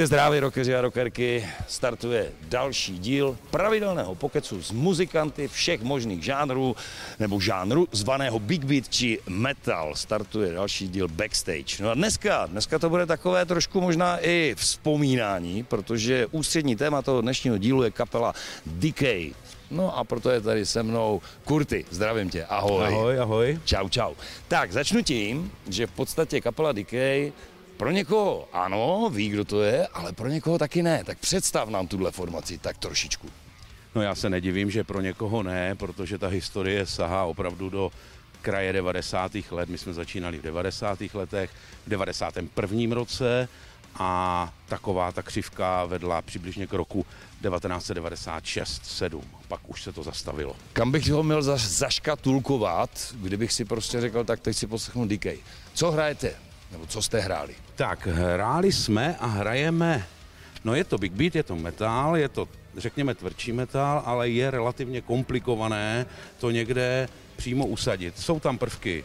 Buďte zdraví, rockeři a rockerky, startuje další díl pravidelného pokecu s muzikanty všech možných žánrů, nebo žánru zvaného Big Beat či Metal. Startuje další díl Backstage. No a dneska, dneska to bude takové trošku možná i vzpomínání, protože ústřední téma toho dnešního dílu je kapela Decay. No a proto je tady se mnou Kurty. Zdravím tě, ahoj. Ahoj, ahoj. Čau, čau. Tak, začnu tím, že v podstatě kapela Decay pro někoho ano, ví, kdo to je, ale pro někoho taky ne. Tak představ nám tuhle formaci tak trošičku. No já se nedivím, že pro někoho ne, protože ta historie sahá opravdu do kraje 90. let. My jsme začínali v 90. letech, v 91. roce a taková ta křivka vedla přibližně k roku 1996-7. Pak už se to zastavilo. Kam bych ho měl zaš- zaškatulkovat, kdybych si prostě řekl, tak teď si poslechnu Decay. Co hrajete? Nebo co jste hráli? Tak, hráli jsme a hrajeme, no je to big beat, je to metal, je to řekněme tvrdší metal, ale je relativně komplikované to někde přímo usadit. Jsou tam prvky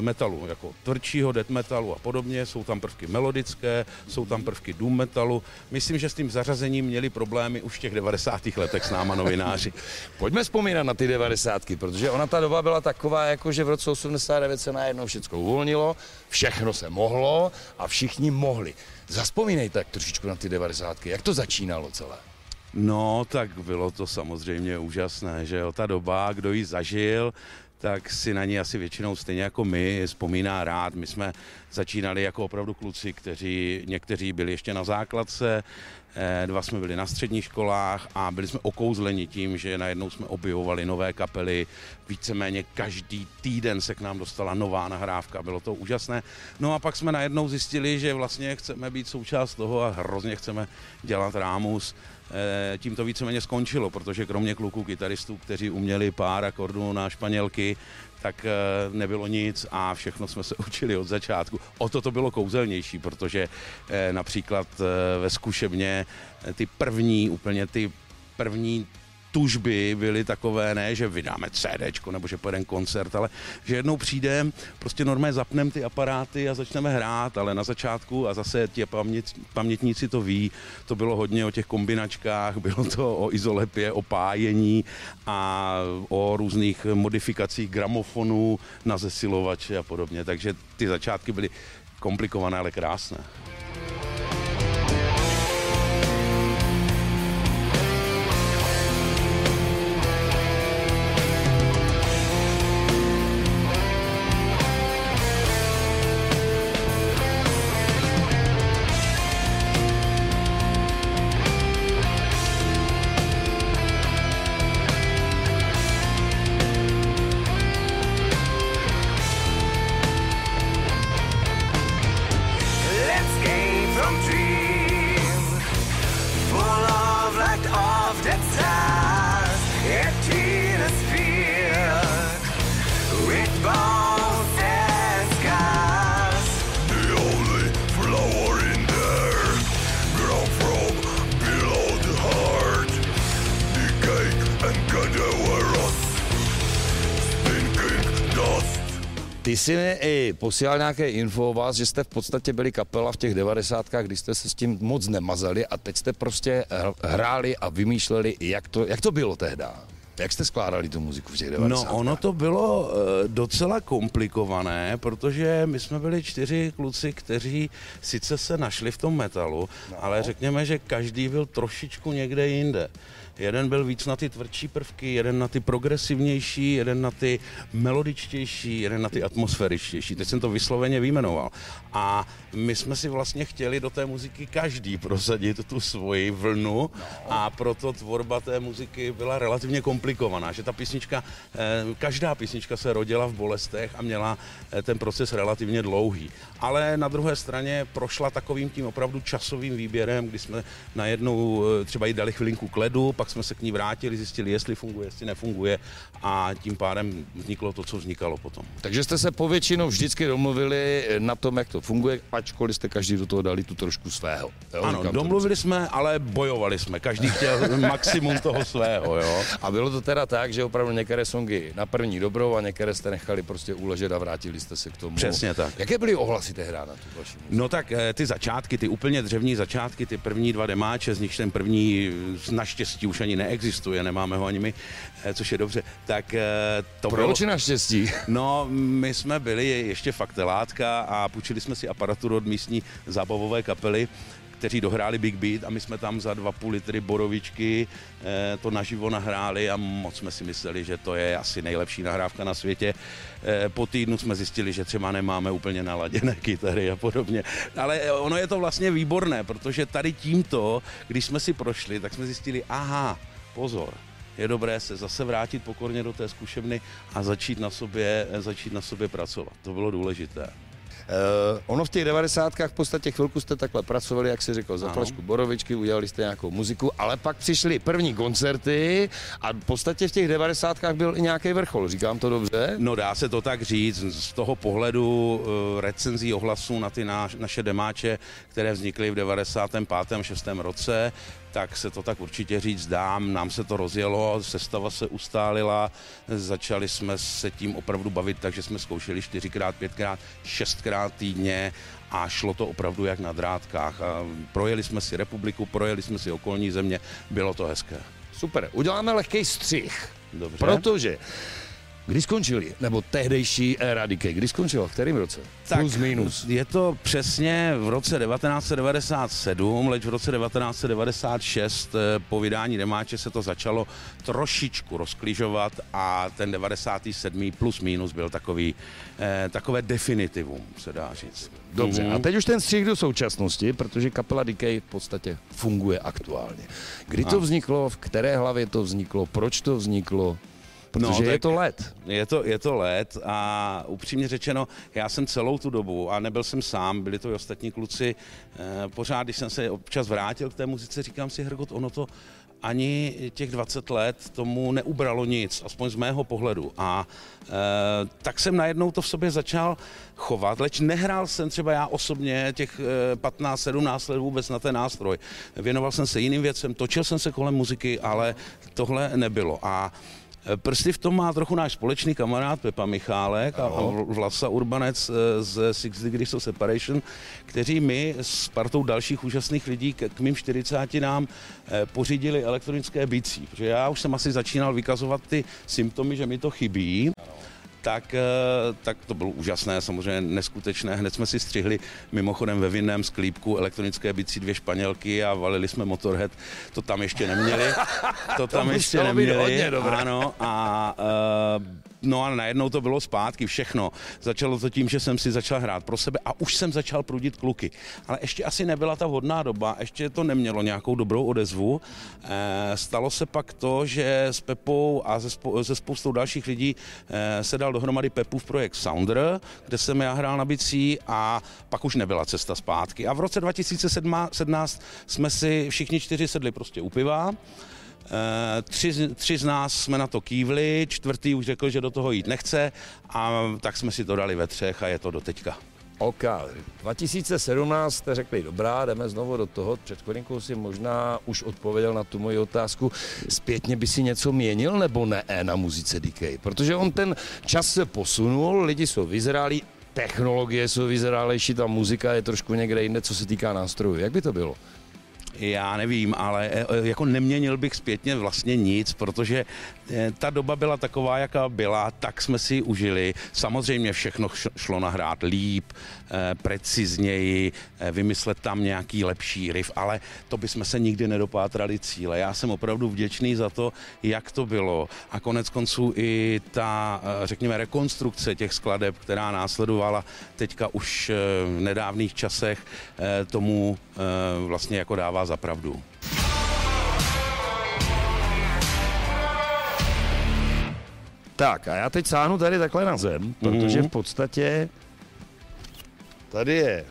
metalu, jako tvrdšího death metalu a podobně, jsou tam prvky melodické, jsou tam prvky doom metalu. Myslím, že s tím zařazením měli problémy už v těch 90. letech s náma novináři. Pojďme vzpomínat na ty 90. protože ona ta doba byla taková, jako že v roce 89 se najednou všechno uvolnilo, všechno se mohlo a všichni mohli. Zaspomínejte tak trošičku na ty 90. Jak to začínalo celé? No, tak bylo to samozřejmě úžasné, že jo, ta doba, kdo ji zažil, tak si na ní asi většinou stejně jako my vzpomíná rád. My jsme začínali jako opravdu kluci, kteří někteří byli ještě na základce, eh, dva jsme byli na středních školách a byli jsme okouzleni tím, že najednou jsme objevovali nové kapely, víceméně každý týden se k nám dostala nová nahrávka, bylo to úžasné. No a pak jsme najednou zjistili, že vlastně chceme být součást toho a hrozně chceme dělat rámus Eh, tím to víceméně skončilo, protože kromě kluků kytaristů, kteří uměli pár akordů na španělky, tak eh, nebylo nic a všechno jsme se učili od začátku. O to to bylo kouzelnější, protože eh, například ve zkušebně ty první, úplně ty první tužby byly takové, ne, že vydáme CD nebo že pojedeme koncert, ale že jednou přijde, prostě normálně zapneme ty aparáty a začneme hrát, ale na začátku a zase ti paměť, pamětníci to ví, to bylo hodně o těch kombinačkách, bylo to o izolepě, o pájení a o různých modifikacích gramofonů na zesilovače a podobně, takže ty začátky byly komplikované, ale krásné. Ty jsi mi i posílal nějaké info o vás, že jste v podstatě byli kapela v těch devadesátkách, kdy jste se s tím moc nemazali a teď jste prostě hráli a vymýšleli, jak to, jak to bylo tehdy. Jak jste skládali tu muziku v těch 90. No, ono to bylo uh, docela komplikované, protože my jsme byli čtyři kluci, kteří sice se našli v tom metalu, no. ale řekněme, že každý byl trošičku někde jinde. Jeden byl víc na ty tvrdší prvky, jeden na ty progresivnější, jeden na ty melodičtější, jeden na ty atmosféričtější. Teď jsem to vysloveně vyjmenoval. A my jsme si vlastně chtěli do té muziky každý prosadit tu svoji vlnu a proto tvorba té muziky byla relativně komplikovaná, že ta písnička, eh, každá písnička se rodila v bolestech a měla eh, ten proces relativně dlouhý. Ale na druhé straně prošla takovým tím opravdu časovým výběrem, kdy jsme najednou eh, třeba jí dali chvilinku k ledu, pak pak jsme se k ní vrátili, zjistili, jestli funguje, jestli nefunguje a tím pádem vzniklo to, co vznikalo potom. Takže jste se povětšinou vždycky domluvili na tom, jak to funguje, ačkoliv jste každý do toho dali tu trošku svého. Jo? Ano, domluvili jsme, ale bojovali jsme. Každý chtěl maximum toho svého. Jo? A bylo to teda tak, že opravdu některé songy na první dobrou a některé jste nechali prostě uležet a vrátili jste se k tomu. Přesně tak. Jaké byly ohlasy tehdy na tu vaši No tak eh, ty začátky, ty úplně dřevní začátky, ty první dva demáče, z nich ten první naštěstí už ani neexistuje, nemáme ho ani my, eh, což je dobře, tak eh, to Proč bylo... naštěstí? No, my jsme byli ještě faktelátka a půjčili jsme si aparaturu od místní zábavové kapely, kteří dohráli Big Beat a my jsme tam za dva půl litry borovičky eh, to naživo nahráli a moc jsme si mysleli, že to je asi nejlepší nahrávka na světě. Eh, po týdnu jsme zjistili, že třeba nemáme úplně naladěné kytary a podobně. Ale eh, ono je to vlastně výborné, protože tady tímto, když jsme si prošli, tak jsme zjistili, aha, pozor, je dobré se zase vrátit pokorně do té zkušebny a začít na sobě, začít na sobě pracovat. To bylo důležité. Uh, ono v těch devadesátkách v podstatě chvilku jste takhle pracovali, jak si řekl, za flašku borovičky, udělali jste nějakou muziku, ale pak přišly první koncerty a v podstatě v těch devadesátkách byl i nějaký vrchol, říkám to dobře? No dá se to tak říct, z toho pohledu uh, recenzí ohlasů na ty náš, naše demáče, které vznikly v 95. 6. roce, tak se to tak určitě říct dám. Nám se to rozjelo, sestava se ustálila, začali jsme se tím opravdu bavit, takže jsme zkoušeli čtyřikrát, pětkrát, šestkrát týdně a šlo to opravdu jak na drátkách. A projeli jsme si republiku, projeli jsme si okolní země, bylo to hezké. Super, uděláme lehký střih. Dobře. Protože Kdy skončili? Nebo tehdejší éra Decay, kdy skončila? V kterém roce? Tak, Plus minus. Je to přesně v roce 1997, leč v roce 1996 eh, po vydání demáče se to začalo trošičku rozklížovat a ten 97. plus minus byl takový, eh, takové definitivum, se dá říct. Dobře, mm. a teď už ten střih do současnosti, protože kapela Decay v podstatě funguje aktuálně. Kdy to vzniklo, v které hlavě to vzniklo, proč to vzniklo? Protože no, je to let. Je to, je to let a upřímně řečeno, já jsem celou tu dobu, a nebyl jsem sám, byli to i ostatní kluci, eh, pořád, když jsem se občas vrátil k té muzice, říkám si, Hrgot, ono to ani těch 20 let tomu neubralo nic, aspoň z mého pohledu. A e, tak jsem najednou to v sobě začal chovat, leč nehrál jsem třeba já osobně těch e, 15-17 let vůbec na ten nástroj. Věnoval jsem se jiným věcem, točil jsem se kolem muziky, ale tohle nebylo. A Prsty v tom má trochu náš společný kamarád Pepa Michálek a Vlasa Urbanec eh, z Six Degrees of Separation, kteří my s partou dalších úžasných lidí k, k mým 40 nám eh, pořídili elektronické bicí. Protože já už jsem asi začínal vykazovat ty symptomy, že mi to chybí. Ano tak, eh, tak to bylo úžasné, samozřejmě neskutečné. Hned jsme si střihli mimochodem ve vinném sklípku elektronické bicí dvě španělky a valili jsme Motorhead. To tam ještě neměli. To tam ještě neměli. Hodně Ano, a uh, No a najednou to bylo zpátky, všechno. Začalo to tím, že jsem si začal hrát pro sebe a už jsem začal prudit kluky. Ale ještě asi nebyla ta vhodná doba, ještě to nemělo nějakou dobrou odezvu. E, stalo se pak to, že s Pepou a se, spou- se spoustou dalších lidí e, se dal dohromady Pepův projekt Sounder, kde jsem já hrál na bicí a pak už nebyla cesta zpátky. A v roce 2017 jsme si všichni čtyři sedli prostě u piva tři, tři z nás jsme na to kývli, čtvrtý už řekl, že do toho jít nechce a tak jsme si to dali ve třech a je to do teďka. OK. 2017 jste řekli, dobrá, jdeme znovu do toho. Před chvilinkou si možná už odpověděl na tu moji otázku. Zpětně by si něco měnil nebo ne na muzice DK? Protože on ten čas se posunul, lidi jsou vyzrálí, technologie jsou vyzrálejší, ta muzika je trošku někde jinde, co se týká nástrojů. Jak by to bylo? Já nevím, ale e, e, jako neměnil bych zpětně vlastně nic, protože e, ta doba byla taková, jaká byla, tak jsme si ji užili. Samozřejmě všechno šlo nahrát líp, precizněji, vymyslet tam nějaký lepší riff, ale to bychom se nikdy nedopátrali cíle. Já jsem opravdu vděčný za to, jak to bylo. A konec konců i ta, řekněme, rekonstrukce těch skladeb, která následovala teďka už v nedávných časech, tomu vlastně jako dává za pravdu. Tak a já teď sáhnu tady takhle na zem, protože v podstatě tady je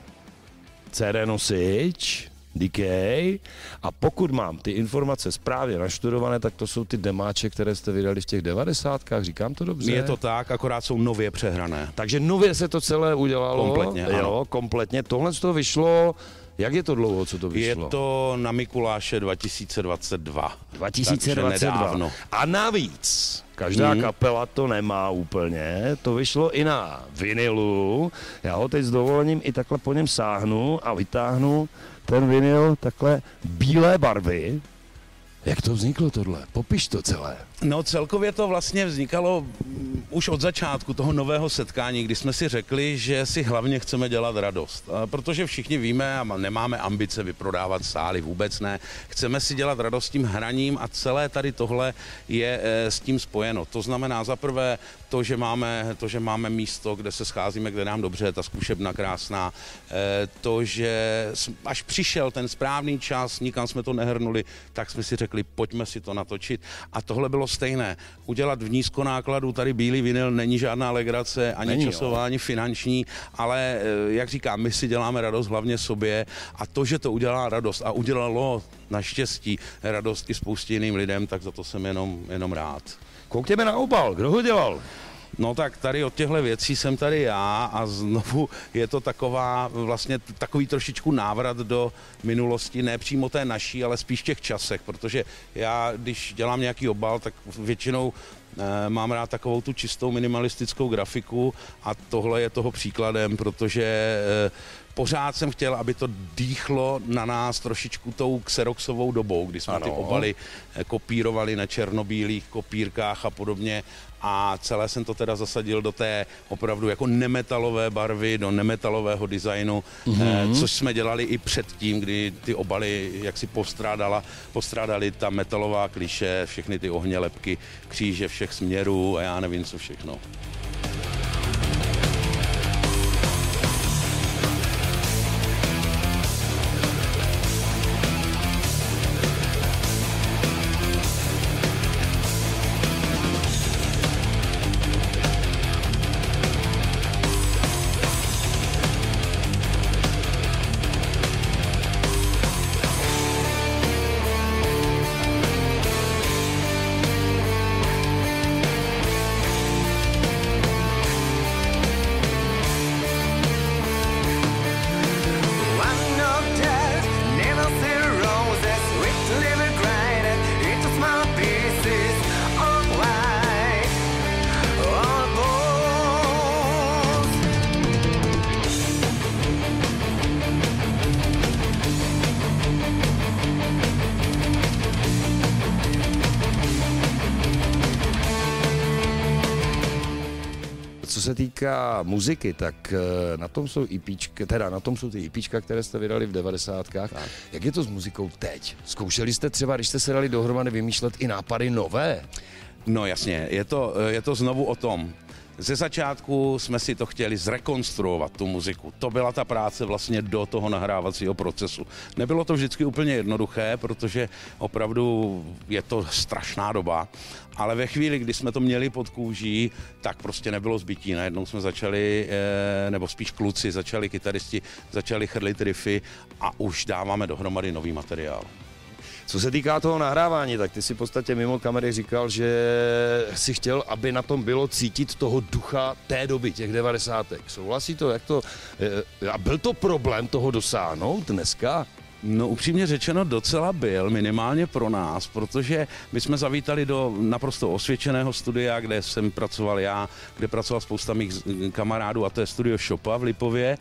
CD nosič, Decay a pokud mám ty informace správně naštudované, tak to jsou ty demáče, které jste vydali v těch devadesátkách, říkám to dobře? Je to tak, akorát jsou nově přehrané. Takže nově se to celé udělalo? Kompletně, jo, ano. kompletně. Tohle z toho vyšlo jak je to dlouho, co to vyšlo? Je to na Mikuláše 2022. 2022. A navíc, každá hmm. kapela to nemá úplně, to vyšlo i na vinilu. Já ho teď s dovolením i takhle po něm sáhnu a vytáhnu ten vinyl takhle bílé barvy. Jak to vzniklo tohle? Popiš to celé. No celkově to vlastně vznikalo už od začátku toho nového setkání, kdy jsme si řekli, že si hlavně chceme dělat radost. Protože všichni víme a nemáme ambice vyprodávat sály, vůbec ne. Chceme si dělat radost tím hraním a celé tady tohle je e, s tím spojeno. To znamená za prvé to, že máme, to, že máme místo, kde se scházíme, kde nám dobře, ta zkušebna krásná, e, to, že až přišel ten správný čas, nikam jsme to nehrnuli, tak jsme si řekli, pojďme si to natočit. A tohle bylo stejné. Udělat v nízkonákladu tady bílý vinyl není žádná legrace, ani není, časová, jo. finanční, ale eh, jak říkám, my si děláme radost hlavně sobě a to, že to udělá radost a udělalo naštěstí radost i spoustě jiným lidem, tak za to jsem jenom, jenom rád. Koukněme na obal, kdo ho dělal? No tak tady od těchto věcí jsem tady já a znovu je to taková vlastně takový trošičku návrat do minulosti, ne přímo té naší, ale spíš těch časech, protože já, když dělám nějaký obal, tak většinou e, mám rád takovou tu čistou minimalistickou grafiku a tohle je toho příkladem, protože e, pořád jsem chtěl, aby to dýchlo na nás trošičku tou xeroxovou dobou, kdy jsme ano. ty obaly eh, kopírovali na černobílých kopírkách a podobně a celé jsem to teda zasadil do té opravdu jako nemetalové barvy, do nemetalového designu, mm-hmm. což jsme dělali i předtím, kdy ty obaly jaksi postrádala, postrádali ta metalová kliše, všechny ty ohnělepky, kříže všech směrů a já nevím co všechno. Se týká muziky, tak eh, na tom jsou EPčka, teda na tom jsou ty EPčka, které jste vydali v devadesátkách. Jak je to s muzikou teď? Zkoušeli jste třeba, když jste se dali dohromady vymýšlet i nápady nové? No jasně, je to, je to znovu o tom. Ze začátku jsme si to chtěli zrekonstruovat, tu muziku. To byla ta práce vlastně do toho nahrávacího procesu. Nebylo to vždycky úplně jednoduché, protože opravdu je to strašná doba, ale ve chvíli, kdy jsme to měli pod kůží, tak prostě nebylo zbytí. Najednou jsme začali, eh, nebo spíš kluci, začali kytaristi, začali chrlit riffy a už dáváme dohromady nový materiál. Co se týká toho nahrávání, tak ty si v podstatě mimo kamery říkal, že si chtěl, aby na tom bylo cítit toho ducha té doby, těch devadesátek. Souhlasí to? Jak to? Eh, a byl to problém toho dosáhnout dneska? No upřímně řečeno docela byl, minimálně pro nás, protože my jsme zavítali do naprosto osvědčeného studia, kde jsem pracoval já, kde pracoval spousta mých kamarádů a to je studio Šopa v Lipově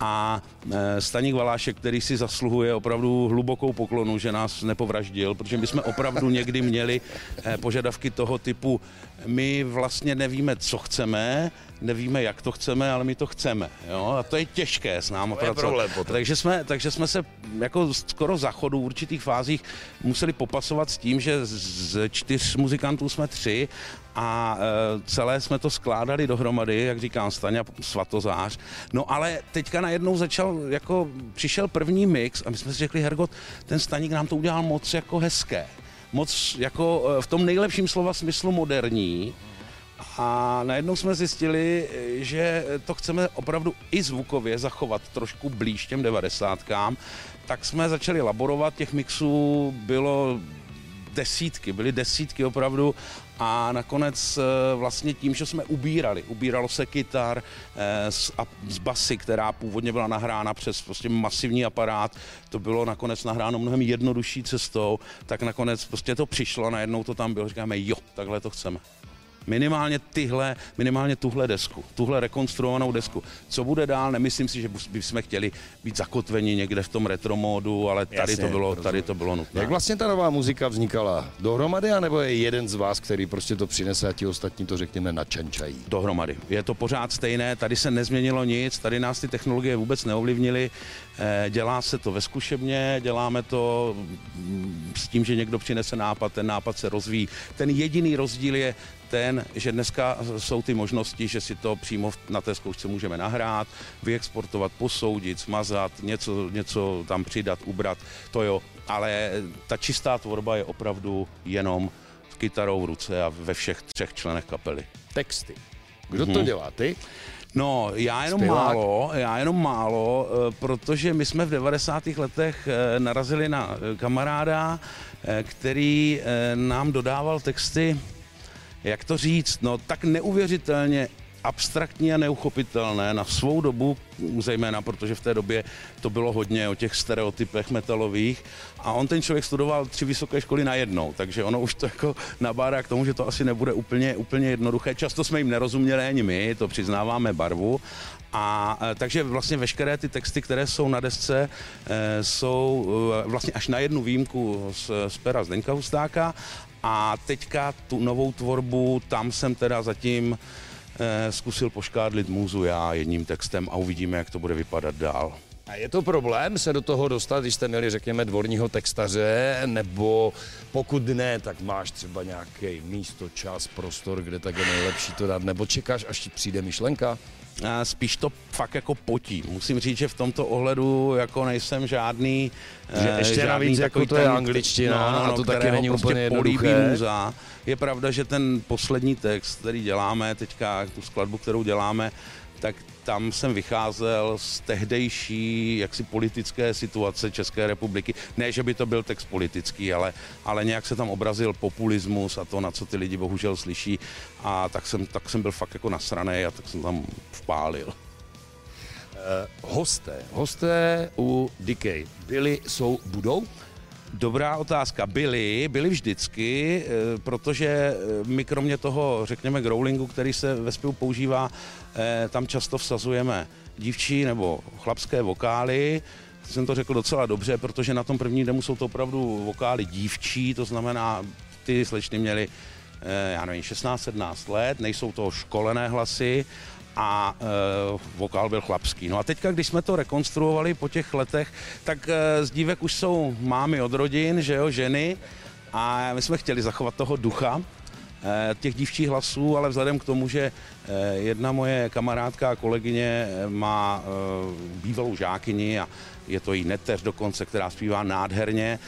a e, Staník Valášek, který si zasluhuje opravdu hlubokou poklonu, že nás nepovraždil, protože my jsme opravdu někdy měli e, požadavky toho typu, my vlastně nevíme, co chceme, nevíme, jak to chceme, ale my to chceme. Jo? A to je těžké s námi pracovat. Takže jsme, takže jsme se jako skoro za chodu v určitých fázích museli popasovat s tím, že z čtyř muzikantů jsme tři a e, celé jsme to skládali dohromady, jak říkám, Staňa Svatozář. No ale teďka najednou začal, jako přišel první mix a my jsme si řekli, Hergot, ten Staník nám to udělal moc jako hezké. Moc jako e, v tom nejlepším slova smyslu moderní A najednou jsme zjistili, že to chceme opravdu i zvukově zachovat trošku blíž těm devadesátkám, tak jsme začali laborovat, těch mixů bylo desítky, byly desítky opravdu. A nakonec eh, vlastně tím, že jsme ubírali, ubíralo se kytar eh, z, z basy, která původně byla nahrána přes prostě masivní aparát, to bylo nakonec nahráno mnohem jednodušší cestou, tak nakonec prostě to přišlo, najednou to tam bylo, říkáme jo, takhle to chceme minimálně tyhle, minimálně tuhle desku, tuhle rekonstruovanou desku. Co bude dál, nemyslím si, že bychom chtěli být zakotveni někde v tom retro módu, ale tady Jasně, to bylo, tady to bylo nutné. Jak vlastně ta nová muzika vznikala? Dohromady, anebo je jeden z vás, který prostě to přinese a ti ostatní to řekněme načančají? Dohromady. Je to pořád stejné, tady se nezměnilo nic, tady nás ty technologie vůbec neovlivnily, dělá se to ve zkušebně, děláme to mm, s tím, že někdo přinese nápad, ten nápad se rozvíjí. Ten jediný rozdíl je ten, že dneska jsou ty možnosti, že si to přímo na té zkoušce můžeme nahrát, vyexportovat, posoudit, smazat, něco, něco tam přidat, ubrat, to jo, ale ta čistá tvorba je opravdu jenom s kytarou v ruce a ve všech třech členech kapely. Texty. Kdo to hmm. dělá? Ty? No, já jenom Spěvák. málo, já jenom málo, eh, protože my jsme v 90. letech eh, narazili na eh, kamaráda, který nám dodával texty jak to říct, no tak neuvěřitelně abstraktní a neuchopitelné na svou dobu, zejména protože v té době to bylo hodně o těch stereotypech metalových. A on ten člověk studoval tři vysoké školy najednou, takže ono už to jako nabádá k tomu, že to asi nebude úplně, úplně jednoduché. Často jsme jim nerozuměli ani my, to přiznáváme barvu. A e, takže vlastně veškeré ty texty, které jsou na desce, e, jsou e, vlastně až na jednu výjimku z, z pera Zdeňka Hustáka. A teďka tu novou tvorbu, tam jsem teda zatím zkusil poškádlit můzu já jedním textem a uvidíme, jak to bude vypadat dál. A je to problém se do toho dostat, když jste měli, řekněme, dvorního textaře, nebo pokud ne, tak máš třeba nějaký místo, čas, prostor, kde tak je nejlepší to dát, nebo čekáš, až ti přijde myšlenka? spíš to fakt jako potí. Musím říct, že v tomto ohledu jako nejsem žádný že ještě žádný navíc jako to je angličtina no, no, no, a to taky není prostě úplně jednoduché. Muza. Je pravda, že ten poslední text, který děláme teďka, tu skladbu, kterou děláme, tak tam jsem vycházel z tehdejší jaksi politické situace České republiky. Ne, že by to byl text politický, ale, ale nějak se tam obrazil populismus a to, na co ty lidi bohužel slyší. A tak jsem, tak jsem byl fakt jako nasraný a tak jsem tam vpálil. Uh, hosté, hosté u Decay byli, jsou, budou? Dobrá otázka. Byli, byli vždycky, eh, protože eh, my kromě toho, řekněme, growlingu, který se ve zpěvu používá, eh, tam často vsazujeme dívčí nebo chlapské vokály, jsem to řekl docela dobře, protože na tom prvním demu jsou to opravdu vokály dívčí, to znamená, ty slečny měly, já nevím, 16-17 let, nejsou to školené hlasy a e, vokál byl chlapský. No a teďka, když jsme to rekonstruovali po těch letech, tak e, z dívek už jsou mámy od rodin, že jo, ženy a my jsme chtěli zachovat toho ducha e, těch dívčích hlasů, ale vzhledem k tomu, že e, jedna moje kamarádka a kolegyně má e, bývalou žákyni a je to jí neteř dokonce, která zpívá nádherně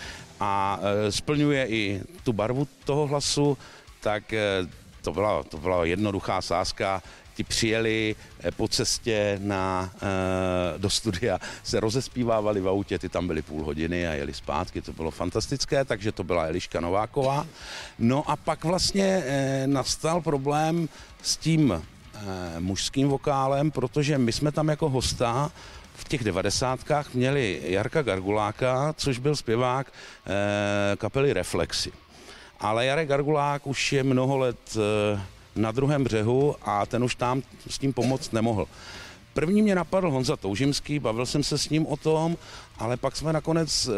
a e, splňuje i tu barvu toho hlasu, tak e, to byla, to byla jednoduchá sázka ti přijeli eh, po cestě na, eh, do studia, se rozespívávali v autě, ty tam byly půl hodiny a jeli zpátky, to bylo fantastické, takže to byla Eliška Nováková. No a pak vlastně eh, nastal problém s tím mužským vokálem, protože my jsme tam jako hosta v těch devadesátkách měli Jarka Garguláka, což byl zpěvák kapely Reflexy. Ale Jarek Gargulák už je mnoho let na druhém břehu a ten už tam s tím pomoct nemohl. První mě napadl Honza Toužimský, bavil jsem se s ním o tom, ale pak jsme nakonec e,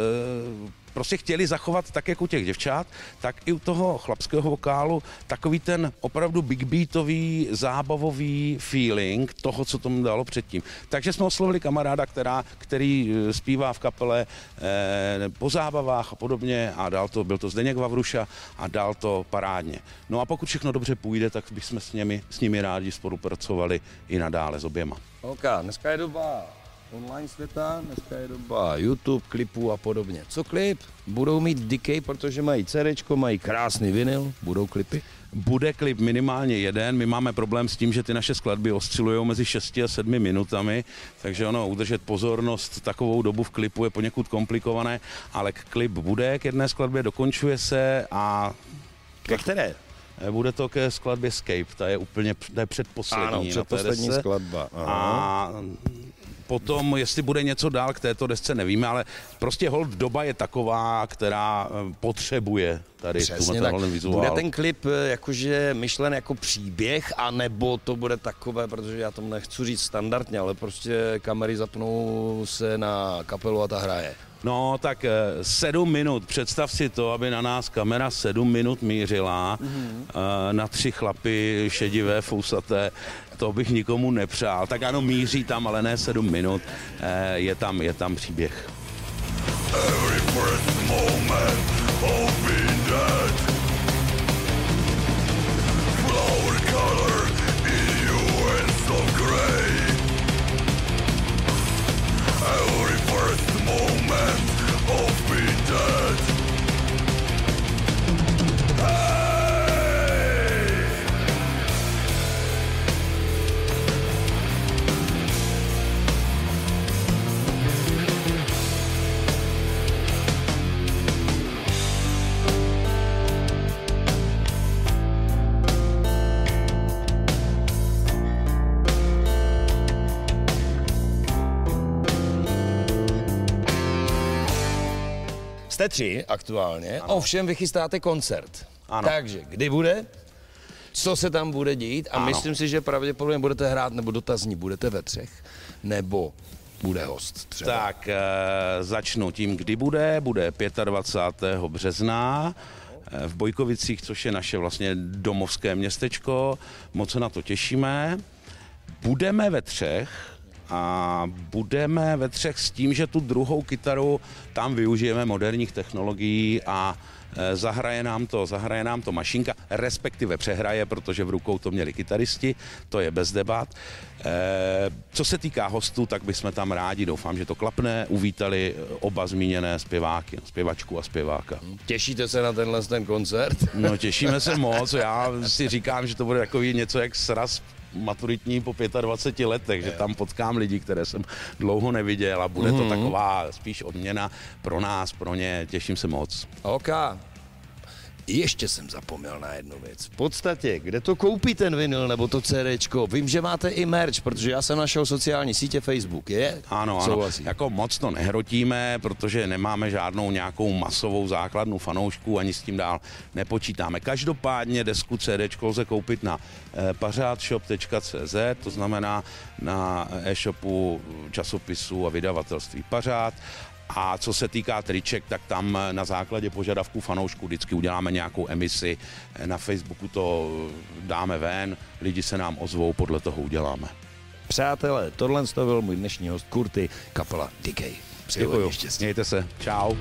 prostě chtěli zachovat tak jako u těch děvčat, tak i u toho chlapského vokálu takový ten opravdu big beatový, zábavový feeling toho, co tomu dalo předtím. Takže jsme oslovili kamaráda, která, který eh, zpívá v kapele e, po zábavách a podobně a dal to, byl to Zdeněk Vavruša a dal to parádně. No a pokud všechno dobře půjde, tak bychom s nimi, s nimi rádi spolupracovali i nadále s oběma. OK, dneska je doba online světa, dneska je doba YouTube, klipů a podobně. Co klip? Budou mít Decay, protože mají CD, mají krásný vinyl, budou klipy? Bude klip minimálně jeden, my máme problém s tím, že ty naše skladby oscilují mezi 6 a 7 minutami, takže ono udržet pozornost takovou dobu v klipu je poněkud komplikované, ale klip bude k jedné skladbě, dokončuje se a... Ke které? Eh, bude to ke skladbě Escape, ta je úplně ta je předposlední. Ano, předposlední skladba. Aha. A potom, jestli bude něco dál k této desce, nevíme, ale prostě hold doba je taková, která eh, potřebuje tady Přesně tak. vizuál. Bude ten klip eh, jakože myšlen jako příběh, anebo to bude takové, protože já tomu nechci říct standardně, ale prostě kamery zapnou se na kapelu a ta hraje. No, tak eh, sedm minut, představ si to, aby na nás kamera sedm minut mířila mm-hmm. na tři chlapy šedivé, fousaté, to bych nikomu nepřál. Tak ano, míří tam, ale ne sedm minut, eh, je tam, je tam příběh. Every moment, Jste tři aktuálně, ano. ovšem vychystáte koncert. Ano. Takže kdy bude? Co se tam bude dít? A ano. myslím si, že pravděpodobně budete hrát, nebo dotazní budete ve třech, nebo bude host třeba. Tak e, začnu tím, kdy bude. Bude 25. března eh, v Bojkovicích, což je naše vlastně domovské městečko. Moc se na to těšíme. Budeme ve třech, a budeme ve třech s tím, že tu druhou kytaru tam využijeme moderních technologií a e, zahraje nám to, zahraje nám to mašinka, respektive přehraje, protože v rukou to měli kytaristi, to je bez debat. E, co se týká hostů, tak bychom tam rádi, doufám, že to klapne, uvítali oba zmíněné zpěváky, zpěvačku a zpěváka. Těšíte se na tenhle ten koncert? No těšíme se moc, já si říkám, že to bude takový něco jak sraz maturitní po 25 letech, že tam potkám lidi, které jsem dlouho neviděl a bude mm-hmm. to mhm. taková spíš odměna pro nás, pro ně. Těším se moc. OK. Ještě jsem zapomněl na jednu věc. V podstatě, kde to koupí ten vinyl nebo to CDčko? Vím, že máte i merch, protože já jsem našel sociální sítě Facebook, je? Ano, ano. Souhlasí. Jako moc to nehrotíme, protože nemáme žádnou nějakou masovou základnu fanoušků, ani s tím dál nepočítáme. Každopádně desku CDčko lze koupit na eh, pařádshop.cz, to znamená na e-shopu časopisů a vydavatelství Pařád a co se týká triček, tak tam na základě požadavků fanoušků vždycky uděláme nějakou emisi. Na Facebooku to dáme ven, lidi se nám ozvou, podle toho uděláme. Přátelé, tohle byl můj dnešní host Kurty, kapela Decay. Děkuji, mějte se. Čau.